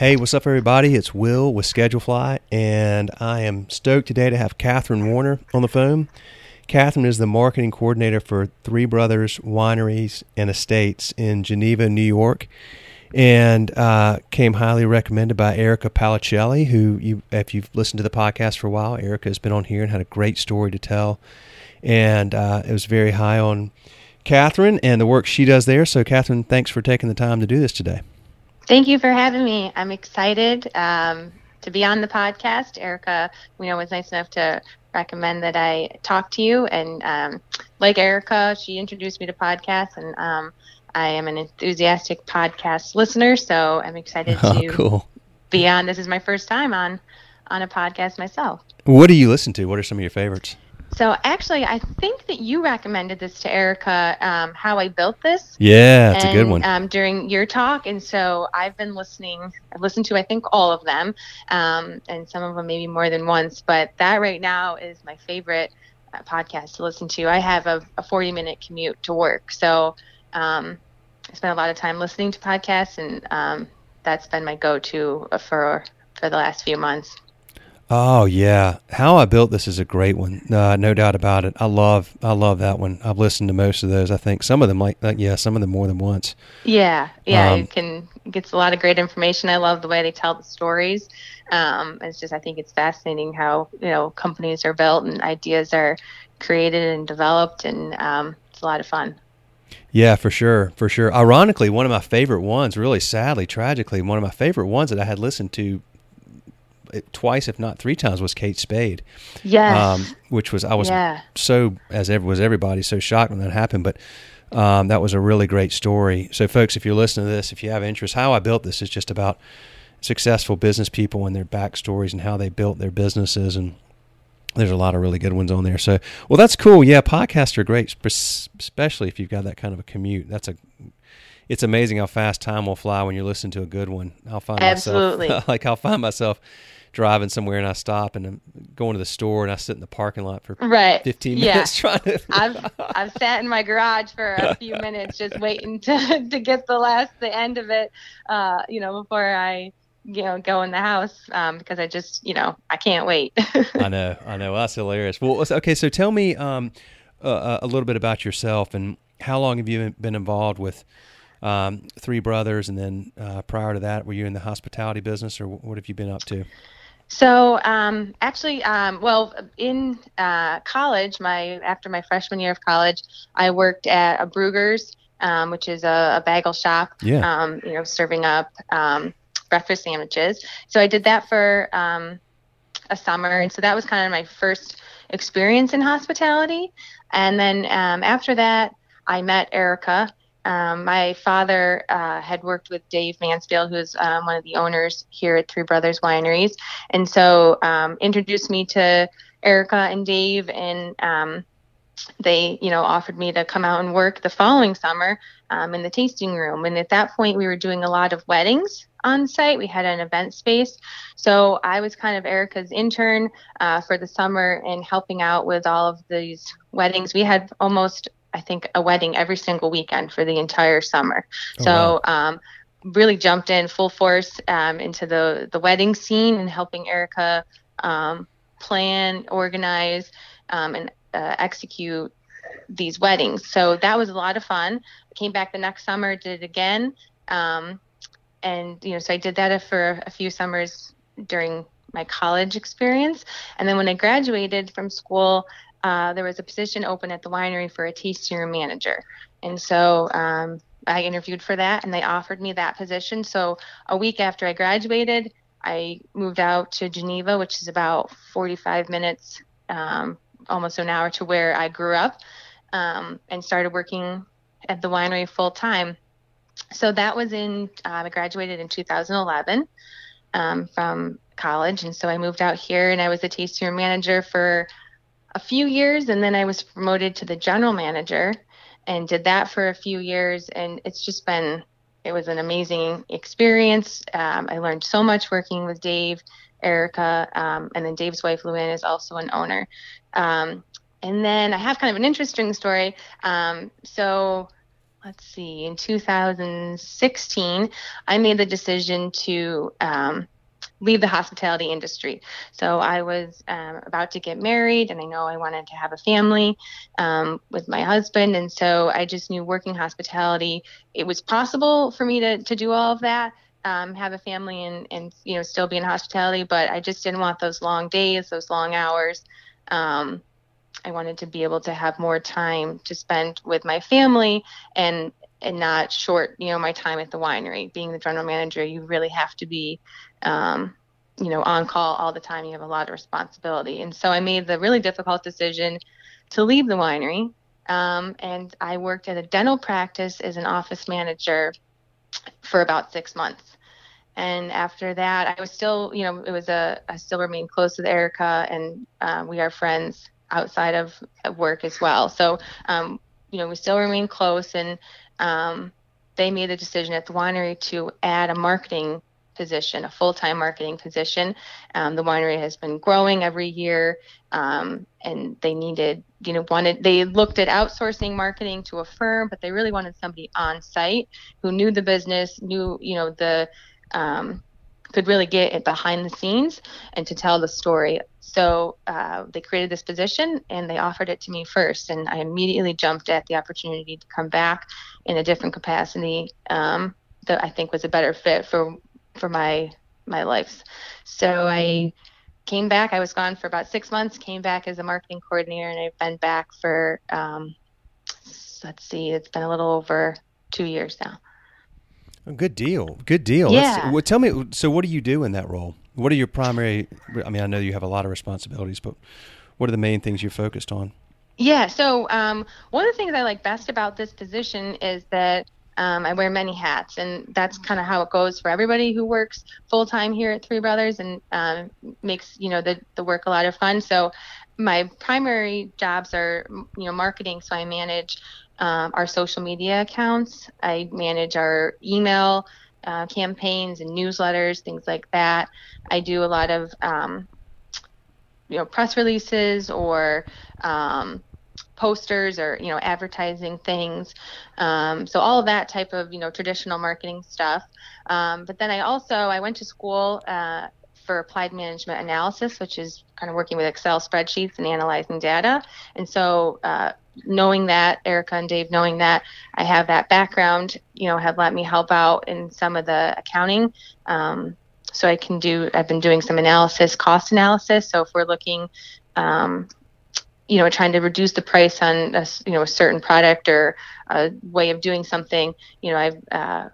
Hey, what's up, everybody? It's Will with Schedulefly, and I am stoked today to have Catherine Warner on the phone. Catherine is the marketing coordinator for Three Brothers Wineries and Estates in Geneva, New York, and uh, came highly recommended by Erica Paolicelli, who, you, if you've listened to the podcast for a while, Erica has been on here and had a great story to tell, and uh, it was very high on Catherine and the work she does there. So, Catherine, thanks for taking the time to do this today. Thank you for having me. I'm excited um, to be on the podcast. Erica, you know, was nice enough to recommend that I talk to you. And um, like Erica, she introduced me to podcasts, and um, I am an enthusiastic podcast listener. So I'm excited Oh, to cool. be on. This is my first time on on a podcast myself. What do you listen to? What are some of your favorites? So actually, I think that you recommended this to Erica. Um, how I built this. Yeah, it's a good one. Um, during your talk, and so I've been listening. I've listened to I think all of them, um, and some of them maybe more than once. But that right now is my favorite uh, podcast to listen to. I have a, a 40 minute commute to work, so um, I spend a lot of time listening to podcasts, and um, that's been my go-to for for the last few months. Oh yeah, how I built this is a great one. Uh, no doubt about it. I love, I love that one. I've listened to most of those. I think some of them, like, like yeah, some of them more than once. Yeah, yeah, Um, it can it gets a lot of great information. I love the way they tell the stories. Um, it's just I think it's fascinating how you know companies are built and ideas are created and developed, and um, it's a lot of fun. Yeah, for sure, for sure. Ironically, one of my favorite ones, really sadly, tragically, one of my favorite ones that I had listened to twice, if not three times, was Kate Spade. Yes. um, which was I was Yeah. so as ever was everybody so shocked when that happened, but um, that was a really great story. So, folks, if you're listening to this, if you have interest, how I built this is just about successful business people and their backstories and how they built their businesses and. There's a lot of really good ones on there. So, well, that's cool. Yeah, podcasts are great, especially if you've got that kind of a commute. That's a, it's amazing how fast time will fly when you're listening to a good one. I'll find Absolutely. myself, like I'll find myself driving somewhere and I stop and I'm going to the store and I sit in the parking lot for right. 15 yeah. minutes trying to. I've I've sat in my garage for a few minutes just waiting to to get the last the end of it, uh, you know, before I you know go in the house um, because I just you know I can't wait. I know, I know. That's hilarious. Well, okay, so tell me um, uh, a little bit about yourself and how long have you been involved with um, Three Brothers, and then uh, prior to that, were you in the hospitality business, or what have you been up to? So um, actually, um, well, in uh, college, my after my freshman year of college, I worked at a Bruegger's, um, which is a, a bagel shop. Yeah. Um, you know, serving up um, breakfast sandwiches. So I did that for um, a summer, and so that was kind of my first experience in hospitality. And then um, after that, I met Erica. Um, my father uh, had worked with Dave Mansfield, who's um, one of the owners here at Three Brothers Wineries, and so um, introduced me to Erica and Dave, and um, they, you know, offered me to come out and work the following summer um, in the tasting room. And at that point, we were doing a lot of weddings on site. We had an event space, so I was kind of Erica's intern uh, for the summer and helping out with all of these weddings. We had almost I think a wedding every single weekend for the entire summer. Oh, so um, really jumped in full force um, into the the wedding scene and helping Erica um, plan, organize, um, and uh, execute these weddings. So that was a lot of fun. I came back the next summer, did it again, um, and you know, so I did that for a few summers during my college experience, and then when I graduated from school, uh, there was a position open at the winery for a tasting room manager, and so um, I interviewed for that, and they offered me that position. So a week after I graduated, I moved out to Geneva, which is about 45 minutes, um, almost an hour to where I grew up, um, and started working at the winery full time. So that was in, um, I graduated in 2011 um, from college. And so I moved out here and I was a tasting room manager for a few years. And then I was promoted to the general manager and did that for a few years. And it's just been, it was an amazing experience. Um, I learned so much working with Dave, Erica, um, and then Dave's wife, Luann, is also an owner. Um, and then I have kind of an interesting story. Um, so let's see, in 2016, I made the decision to um, leave the hospitality industry. So I was um, about to get married, and I know I wanted to have a family um, with my husband, and so I just knew working hospitality, it was possible for me to to do all of that. Um, have a family and, and you know still be in hospitality, but I just didn't want those long days, those long hours. Um, I wanted to be able to have more time to spend with my family and and not short, you know, my time at the winery. Being the general manager, you really have to be, um, you know, on call all the time. You have a lot of responsibility, and so I made the really difficult decision to leave the winery. Um, and I worked at a dental practice as an office manager for about six months. And after that, I was still, you know, it was a, I still remained close with Erica, and uh, we are friends outside of work as well. So, um, you know, we still remain close, and um, they made the decision at the winery to add a marketing position, a full-time marketing position. Um, the winery has been growing every year, um, and they needed, you know, wanted they looked at outsourcing marketing to a firm, but they really wanted somebody on site who knew the business, knew, you know, the um, could really get it behind the scenes and to tell the story. So uh, they created this position and they offered it to me first, and I immediately jumped at the opportunity to come back in a different capacity um, that I think was a better fit for for my my life. So I came back. I was gone for about six months. Came back as a marketing coordinator, and I've been back for um, let's see, it's been a little over two years now. Good deal. Good deal. Yeah. well, tell me. So, what do you do in that role? What are your primary? I mean, I know you have a lot of responsibilities, but what are the main things you're focused on? Yeah. So, um, one of the things I like best about this position is that um, I wear many hats, and that's kind of how it goes for everybody who works full time here at Three Brothers, and um, makes you know the the work a lot of fun. So, my primary jobs are you know marketing. So I manage um, our social media accounts. I manage our email uh, campaigns and newsletters, things like that. I do a lot of um, you know press releases or um, posters or you know advertising things. Um, so all of that type of you know traditional marketing stuff. Um, but then I also I went to school. Uh, for applied management analysis, which is kind of working with Excel spreadsheets and analyzing data. And so, uh, knowing that Erica and Dave knowing that I have that background, you know, have let me help out in some of the accounting. Um, so I can do. I've been doing some analysis, cost analysis. So if we're looking, um, you know, trying to reduce the price on a, you know a certain product or a way of doing something, you know, I've uh,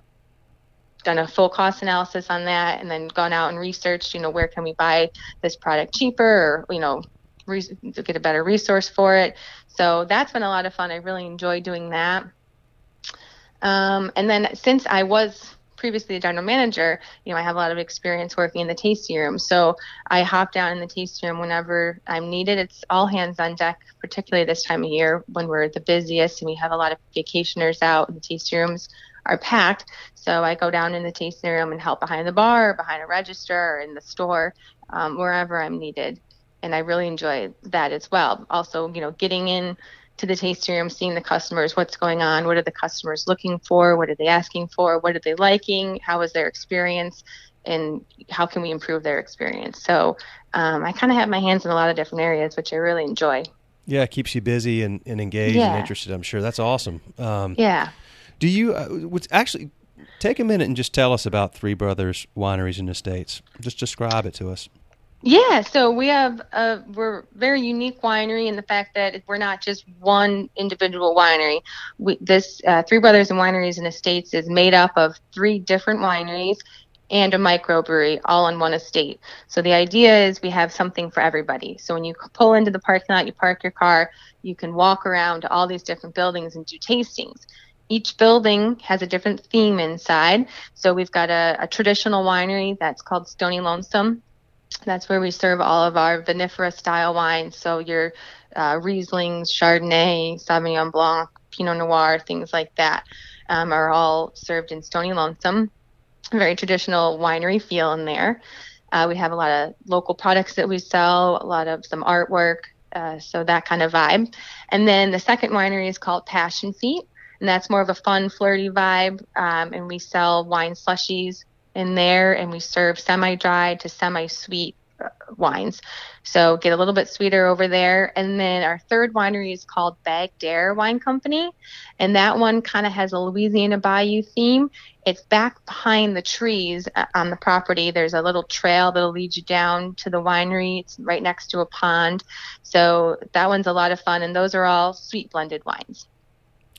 done a full cost analysis on that, and then gone out and researched, you know, where can we buy this product cheaper, or you know, re- get a better resource for it. So that's been a lot of fun. I really enjoy doing that. Um, and then since I was previously a general manager, you know, I have a lot of experience working in the tasting room. So I hop down in the tasting room whenever I'm needed. It's all hands on deck, particularly this time of year when we're the busiest and we have a lot of vacationers out and the tasting rooms are packed. So I go down in the tasting room and help behind the bar, behind a register, or in the store, um, wherever I'm needed and I really enjoy that as well. Also, you know, getting in to the tasting room, seeing the customers, what's going on, what are the customers looking for, what are they asking for, what are they liking, how was their experience, and how can we improve their experience. So um, I kind of have my hands in a lot of different areas, which I really enjoy. Yeah, it keeps you busy and, and engaged yeah. and interested. I'm sure that's awesome. Um, yeah. Do you? Uh, what's actually take a minute and just tell us about Three Brothers Wineries and Estates. Just describe it to us. Yeah, so we have a we're very unique winery in the fact that we're not just one individual winery. We, this uh, Three Brothers and Wineries and Estates is made up of three different wineries and a microbrewery all in one estate. So the idea is we have something for everybody. So when you pull into the parking lot, you park your car, you can walk around to all these different buildings and do tastings. Each building has a different theme inside. So we've got a, a traditional winery that's called Stony Lonesome that's where we serve all of our vinifera style wines. So your uh, Rieslings, Chardonnay, Sauvignon Blanc, Pinot Noir, things like that um, are all served in Stony Lonesome. Very traditional winery feel in there. Uh, we have a lot of local products that we sell, a lot of some artwork, uh, so that kind of vibe. And then the second winery is called Passion Feet, and that's more of a fun, flirty vibe. Um, and we sell wine slushies in there, and we serve semi-dry to semi-sweet uh, wines. So get a little bit sweeter over there. And then our third winery is called Bagg Dare Wine Company, and that one kind of has a Louisiana Bayou theme. It's back behind the trees uh, on the property. There's a little trail that'll lead you down to the winery. It's right next to a pond. So that one's a lot of fun, and those are all sweet blended wines.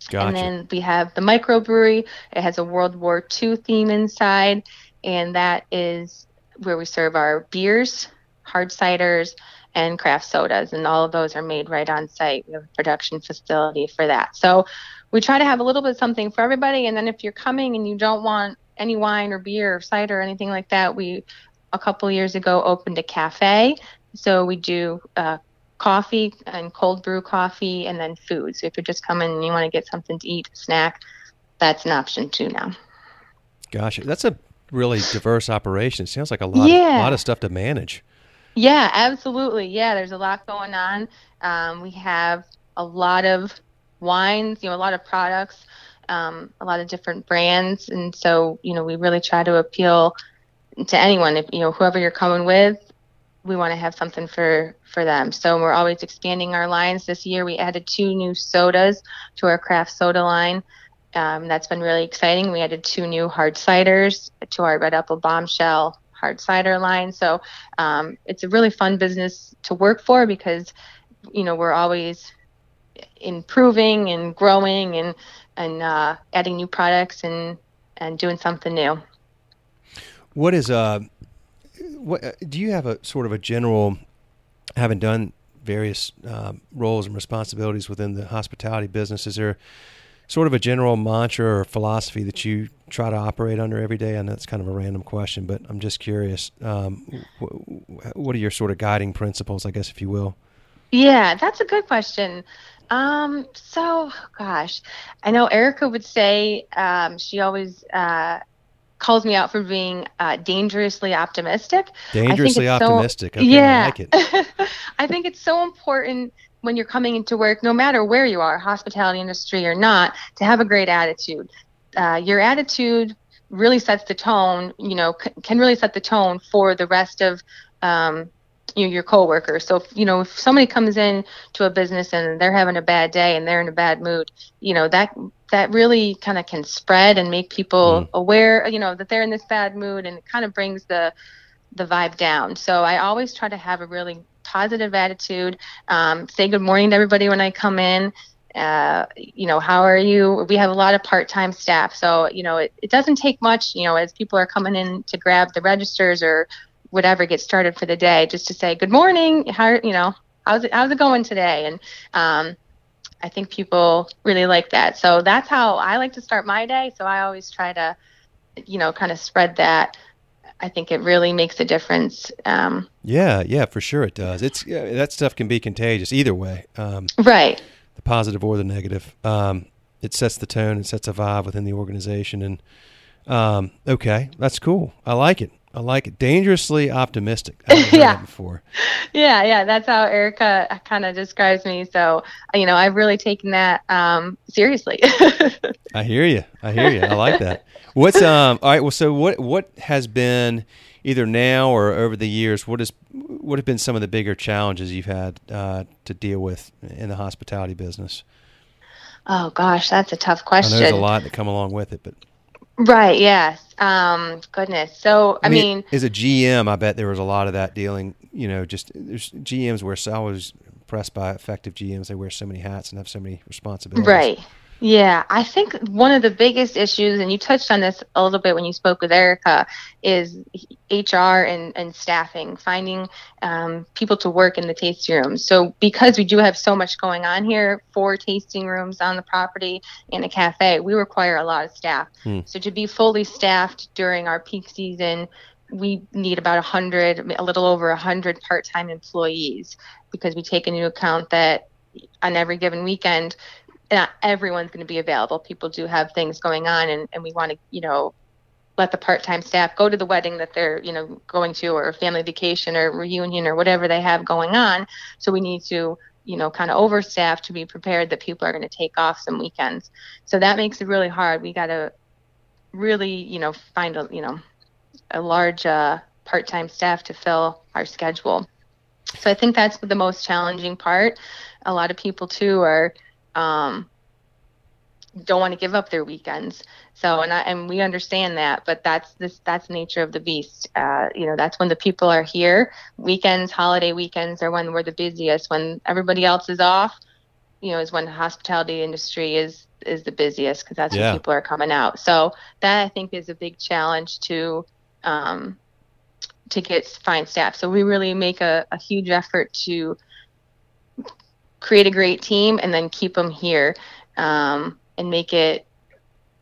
Gotcha. And then we have the microbrewery. It has a World War II theme inside, and that is where we serve our beers, hard ciders, and craft sodas. And all of those are made right on site. We have a production facility for that. So we try to have a little bit something for everybody. And then if you're coming and you don't want any wine or beer or cider or anything like that, we a couple years ago opened a cafe. So we do uh, coffee and cold brew coffee and then food. So if you're just coming and you want to get something to eat, snack, that's an option too now. Gosh, that's a really diverse operation. It sounds like a lot, yeah. of, a lot of stuff to manage. Yeah, absolutely. Yeah, there's a lot going on. Um, we have a lot of wines, you know, a lot of products, um, a lot of different brands, and so you know, we really try to appeal to anyone. If you know, whoever you're coming with, we want to have something for for them. So we're always expanding our lines. This year, we added two new sodas to our craft soda line. Um, that's been really exciting. We added two new hard ciders to our Red Apple Bombshell hard cider line. So um, it's a really fun business to work for because, you know, we're always improving and growing and and uh, adding new products and and doing something new. What is uh, what uh, do you have a sort of a general, having done various uh, roles and responsibilities within the hospitality business? Is there sort of a general mantra or philosophy that you try to operate under every day? I know it's kind of a random question, but I'm just curious. Um, what are your sort of guiding principles, I guess, if you will? Yeah, that's a good question. Um, so, gosh, I know Erica would say um, she always uh, calls me out for being uh, dangerously optimistic. Dangerously optimistic. So, okay, yeah. I like I think it's so important when you're coming into work, no matter where you are, hospitality industry or not, to have a great attitude. Uh, your attitude really sets the tone, you know, c- can really set the tone for the rest of um, you know, your coworkers. So, if, you know, if somebody comes in to a business and they're having a bad day and they're in a bad mood, you know, that that really kind of can spread and make people mm. aware, you know, that they're in this bad mood and it kind of brings the the vibe down. So I always try to have a really positive attitude. Um, say good morning to everybody when I come in. Uh, you know, how are you? We have a lot of part-time staff, so you know, it, it doesn't take much. You know, as people are coming in to grab the registers or whatever, get started for the day, just to say good morning. How you know, how's it how's it going today? And um, I think people really like that. So that's how I like to start my day. So I always try to, you know, kind of spread that I think it really makes a difference. Um, yeah, yeah, for sure it does. It's yeah, that stuff can be contagious either way. Um, right. The positive or the negative. Um, it sets the tone and sets a vibe within the organization. And um, okay, that's cool. I like it. I like it. Dangerously optimistic. yeah. before. Yeah, yeah. That's how Erica kind of describes me. So, you know, I've really taken that um, seriously. I hear you. I hear you. I like that. What's um? All right. Well, so what what has been either now or over the years? What is what have been some of the bigger challenges you've had uh, to deal with in the hospitality business? Oh gosh, that's a tough question. There's a lot that come along with it, but Right. Yes. Um, goodness. So I, I mean, mean, as a GM, I bet there was a lot of that dealing. You know, just there's GMs where I was impressed by effective GMs. They wear so many hats and have so many responsibilities. Right. Yeah, I think one of the biggest issues, and you touched on this a little bit when you spoke with Erica, is HR and, and staffing, finding um, people to work in the tasting rooms. So, because we do have so much going on here, four tasting rooms on the property and a cafe, we require a lot of staff. Hmm. So, to be fully staffed during our peak season, we need about 100, a little over 100 part time employees because we take into account that on every given weekend, not everyone's going to be available. People do have things going on, and, and we want to, you know, let the part-time staff go to the wedding that they're, you know, going to, or family vacation, or reunion, or whatever they have going on. So we need to you know, kind of overstaff to be prepared that people are going to take off some weekends. So that makes it really hard. We got to really, you know, find a, you know, a large uh, part-time staff to fill our schedule. So I think that's the most challenging part. A lot of people too are um, don't want to give up their weekends. So and I, and we understand that, but that's this that's nature of the beast. Uh, you know, that's when the people are here. Weekends, holiday weekends are when we're the busiest. When everybody else is off, you know, is when the hospitality industry is is the busiest because that's yeah. when people are coming out. So that I think is a big challenge to um, to get find staff. So we really make a, a huge effort to create a great team and then keep them here um, and make it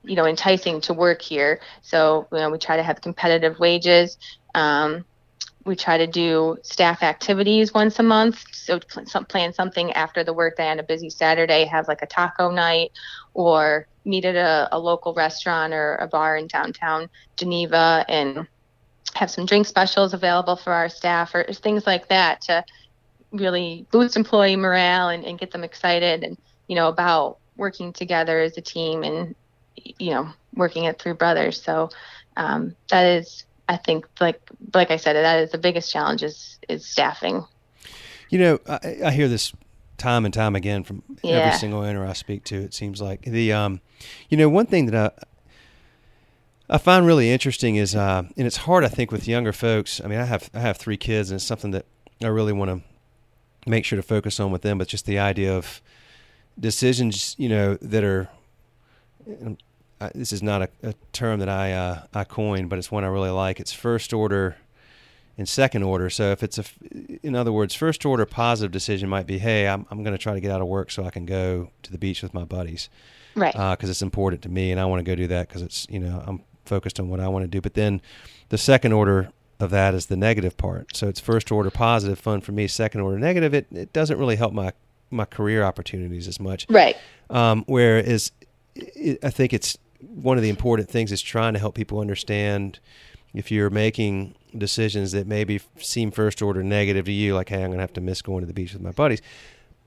you know enticing to work here. So you know we try to have competitive wages. Um, we try to do staff activities once a month. So plan something after the workday on a busy Saturday, have like a taco night, or meet at a, a local restaurant or a bar in downtown Geneva and have some drink specials available for our staff or things like that to really boost employee morale and, and get them excited and you know about working together as a team and you know working at three brothers so um, that is i think like like i said that is the biggest challenge is is staffing you know i, I hear this time and time again from yeah. every single owner i speak to it seems like the um you know one thing that i I find really interesting is, uh, and it's hard, I think, with younger folks. I mean, I have I have three kids, and it's something that I really want to make sure to focus on with them. But just the idea of decisions, you know, that are this is not a, a term that I uh, I coined, but it's one I really like. It's first order and second order. So if it's a, in other words, first order positive decision might be, hey, I'm I'm going to try to get out of work so I can go to the beach with my buddies, right? Because uh, it's important to me, and I want to go do that because it's you know I'm focused on what I want to do. But then the second order of that is the negative part. So it's first order positive, fun for me. Second order negative, it, it doesn't really help my my career opportunities as much. Right. Um, whereas it, I think it's one of the important things is trying to help people understand if you're making decisions that maybe seem first order negative to you, like hey, I'm going to have to miss going to the beach with my buddies.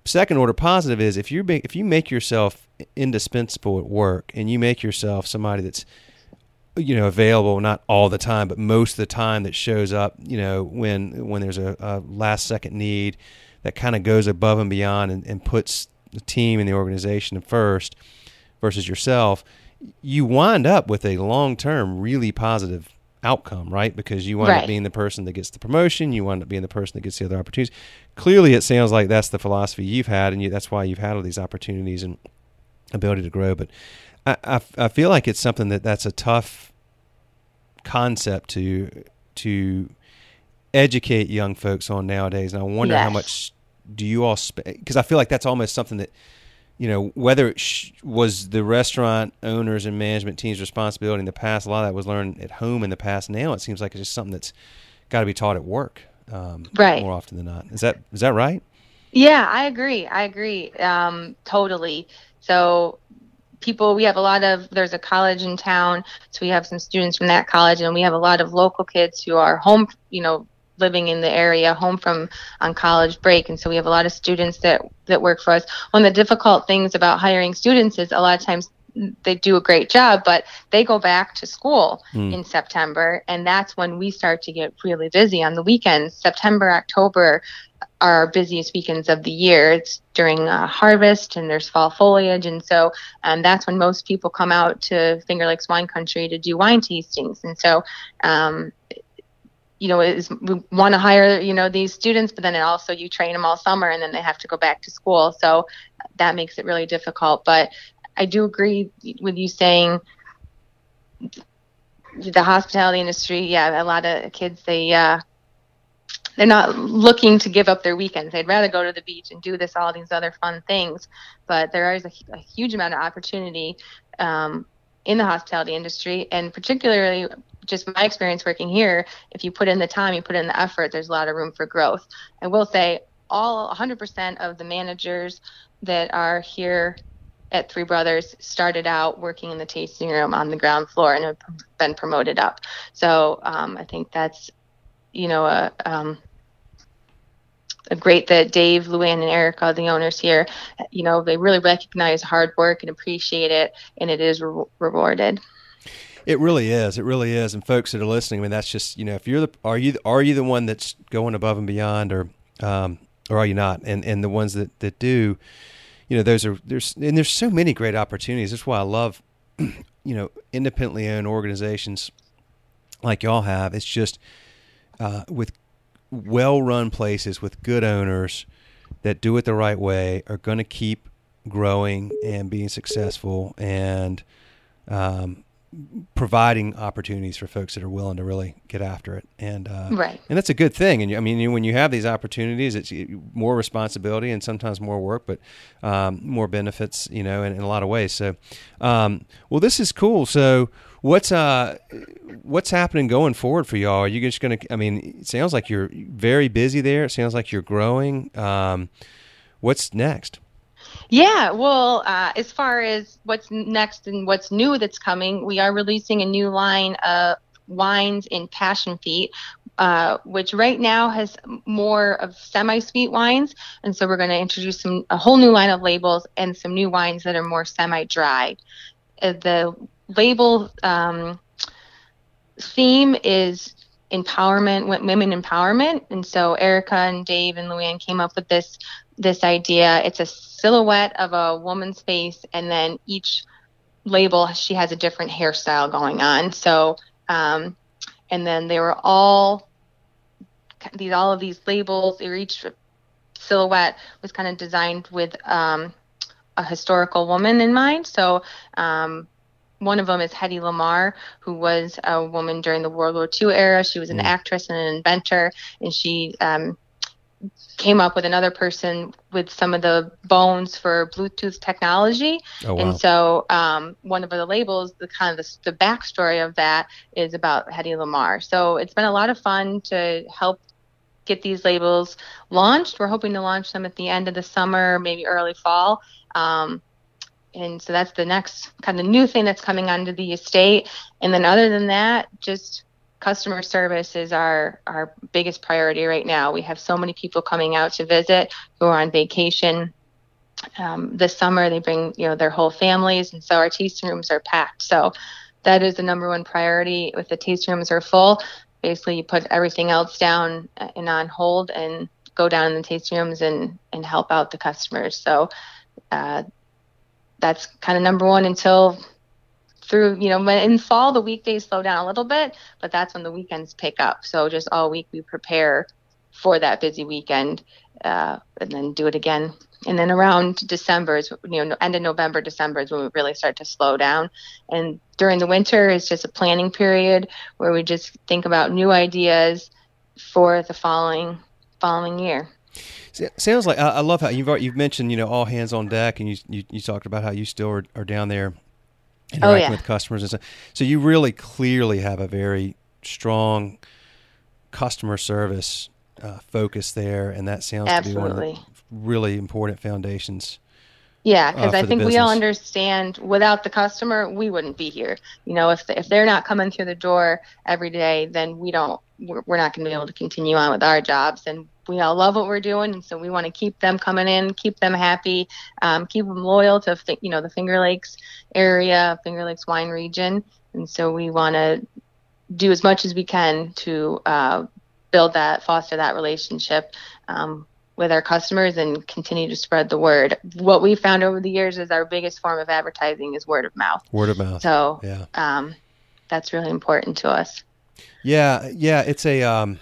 Second order positive is if you if you make yourself indispensable at work and you make yourself somebody that's you know available not all the time but most of the time that shows up you know when when there's a, a last second need that kind of goes above and beyond and, and puts the team and the organization first versus yourself you wind up with a long term really positive outcome right because you wind right. up being the person that gets the promotion you wind up being the person that gets the other opportunities clearly it sounds like that's the philosophy you've had and you, that's why you've had all these opportunities and ability to grow but I, I, I feel like it's something that that's a tough concept to to educate young folks on nowadays. And I wonder yes. how much do you all because I feel like that's almost something that you know whether it sh- was the restaurant owners and management team's responsibility in the past. A lot of that was learned at home in the past. Now it seems like it's just something that's got to be taught at work, um, right? More often than not. Is that is that right? Yeah, I agree. I agree um, totally. So people we have a lot of there's a college in town so we have some students from that college and we have a lot of local kids who are home you know living in the area home from on college break and so we have a lot of students that that work for us one of the difficult things about hiring students is a lot of times they do a great job, but they go back to school mm. in September, and that's when we start to get really busy on the weekends. September, October our busiest weekends of the year. It's during uh, harvest and there's fall foliage, and so um, that's when most people come out to Finger Lakes Wine Country to do wine tastings. And so, um, you know, is we want to hire you know these students, but then it also you train them all summer, and then they have to go back to school. So that makes it really difficult. But I do agree with you saying the hospitality industry. Yeah, a lot of kids they. Uh, they're not looking to give up their weekends. They'd rather go to the beach and do this, all these other fun things. But there is a, a huge amount of opportunity um, in the hospitality industry, and particularly just my experience working here. If you put in the time, you put in the effort, there's a lot of room for growth. I will say, all 100% of the managers that are here at Three Brothers started out working in the tasting room on the ground floor and have been promoted up. So um, I think that's, you know, a, um, great that Dave, Luann, and Erica, the owners here, you know, they really recognize hard work and appreciate it, and it is re- rewarded. It really is. It really is. And folks that are listening, I mean, that's just you know, if you're the are you are you the one that's going above and beyond, or um, or are you not? And and the ones that that do, you know, those are there's and there's so many great opportunities. That's why I love, you know, independently owned organizations like y'all have. It's just uh, with well run places with good owners that do it the right way are going to keep growing and being successful and um, providing opportunities for folks that are willing to really get after it. And uh, right. and that's a good thing. And i mean when you have these opportunities it's more responsibility and sometimes more work but um, more benefits you know in, in, a lot of ways. So um, well this is cool. So what's uh what's happening going forward for y'all? Are you just gonna i mean it sounds like you're very busy there. It sounds like you're growing. Um, what's next? Yeah, well, uh, as far as what's next and what's new that's coming, we are releasing a new line of wines in passion feet, uh, which right now has more of semi-sweet wines, and so we're going to introduce some a whole new line of labels and some new wines that are more semi-dry. Uh, the label um, theme is empowerment, women empowerment, and so Erica and Dave and Luann came up with this this idea. It's a silhouette of a woman's face, and then each label she has a different hairstyle going on. So, um, and then they were all these all of these labels or each silhouette was kind of designed with um, a historical woman in mind. So. Um, one of them is Hedy Lamarr, who was a woman during the World War II era. She was an mm. actress and an inventor, and she um, came up with another person with some of the bones for Bluetooth technology. Oh, wow. And so um, one of the labels, the kind of the, the backstory of that is about Hedy Lamarr. So it's been a lot of fun to help get these labels launched. We're hoping to launch them at the end of the summer, maybe early fall. Um, and so that's the next kind of new thing that's coming onto the estate. And then other than that, just customer service is our our biggest priority right now. We have so many people coming out to visit who are on vacation. Um, this summer, they bring you know their whole families, and so our tasting rooms are packed. So that is the number one priority. If the tasting rooms are full, basically you put everything else down and on hold and go down in the tasting rooms and and help out the customers. So uh, that's kind of number one until through you know in fall the weekdays slow down a little bit but that's when the weekends pick up. So just all week we prepare for that busy weekend uh, and then do it again. And then around december is you know end of november december is when we really start to slow down. And during the winter is just a planning period where we just think about new ideas for the following following year sounds like I, love how you've you've mentioned you know all hands on deck, and you you, you talked about how you still are, are down there interacting oh, yeah. with customers and stuff. So you really clearly have a very strong customer service uh, focus there, and that sounds Absolutely. to be one of the really important foundations. Yeah, because uh, I think we all understand without the customer, we wouldn't be here. You know, if if they're not coming through the door every day, then we don't. We're, we're not going to be able to continue on with our jobs, and we all love what we're doing, and so we want to keep them coming in, keep them happy, um, keep them loyal to you know the Finger Lakes area, Finger Lakes wine region, and so we want to do as much as we can to uh, build that, foster that relationship. Um, with our customers and continue to spread the word. What we found over the years is our biggest form of advertising is word of mouth. Word of mouth. So yeah, um, that's really important to us. Yeah, yeah, it's a um,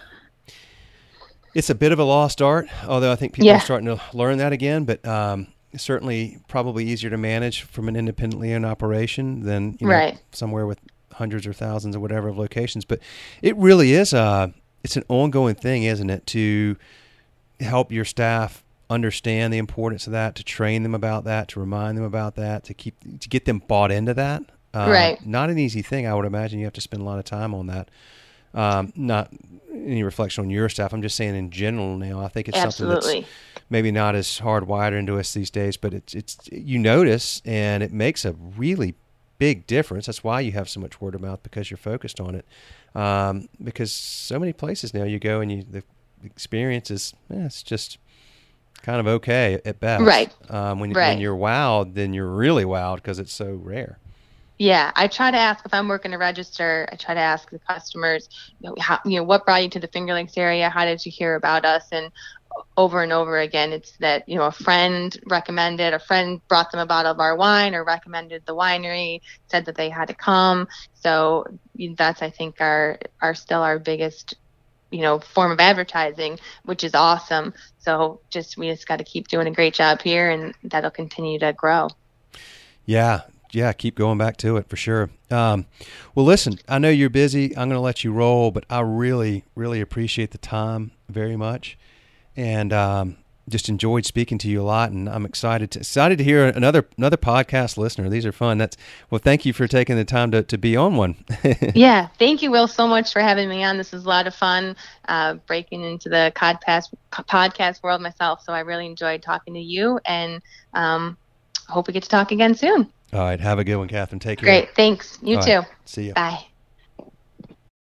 it's a bit of a lost art, although I think people yeah. are starting to learn that again. But um, certainly, probably easier to manage from an independently owned operation than you know, right. somewhere with hundreds or thousands or whatever of locations. But it really is a it's an ongoing thing, isn't it? To help your staff understand the importance of that, to train them about that, to remind them about that, to keep to get them bought into that. Uh, right. Not an easy thing. I would imagine you have to spend a lot of time on that. Um, not any reflection on your staff. I'm just saying in general now. I think it's Absolutely. something that's maybe not as hardwired into us these days, but it's it's you notice and it makes a really big difference. That's why you have so much word of mouth because you're focused on it. Um, because so many places now you go and you the experience is eh, it's just kind of okay at best. Right. Um, when Right. when you're wowed, then you're really wowed because it's so rare. Yeah, I try to ask if I'm working a register. I try to ask the customers, you know, how, you know, what brought you to the Finger Lakes area? How did you hear about us? And over and over again, it's that you know a friend recommended, a friend brought them a bottle of our wine, or recommended the winery, said that they had to come. So that's I think our our still our biggest you know form of advertising, which is awesome. So just we just got to keep doing a great job here, and that'll continue to grow. Yeah, yeah, keep going back to it for sure. Um, well, listen, I know you're busy. I'm going to let you roll, but I really, really appreciate the time very much, and um, just enjoyed speaking to you a lot. And I'm excited to excited to hear another another podcast listener. These are fun. That's well, thank you for taking the time to, to be on one. yeah, thank you, Will, so much for having me on. This is a lot of fun, uh, breaking into the podcast podcast world myself. So I really enjoyed talking to you, and um, hope we get to talk again soon. All right, have a good one, Catherine. Take care. Great, thanks. You All too. right, See you. Bye.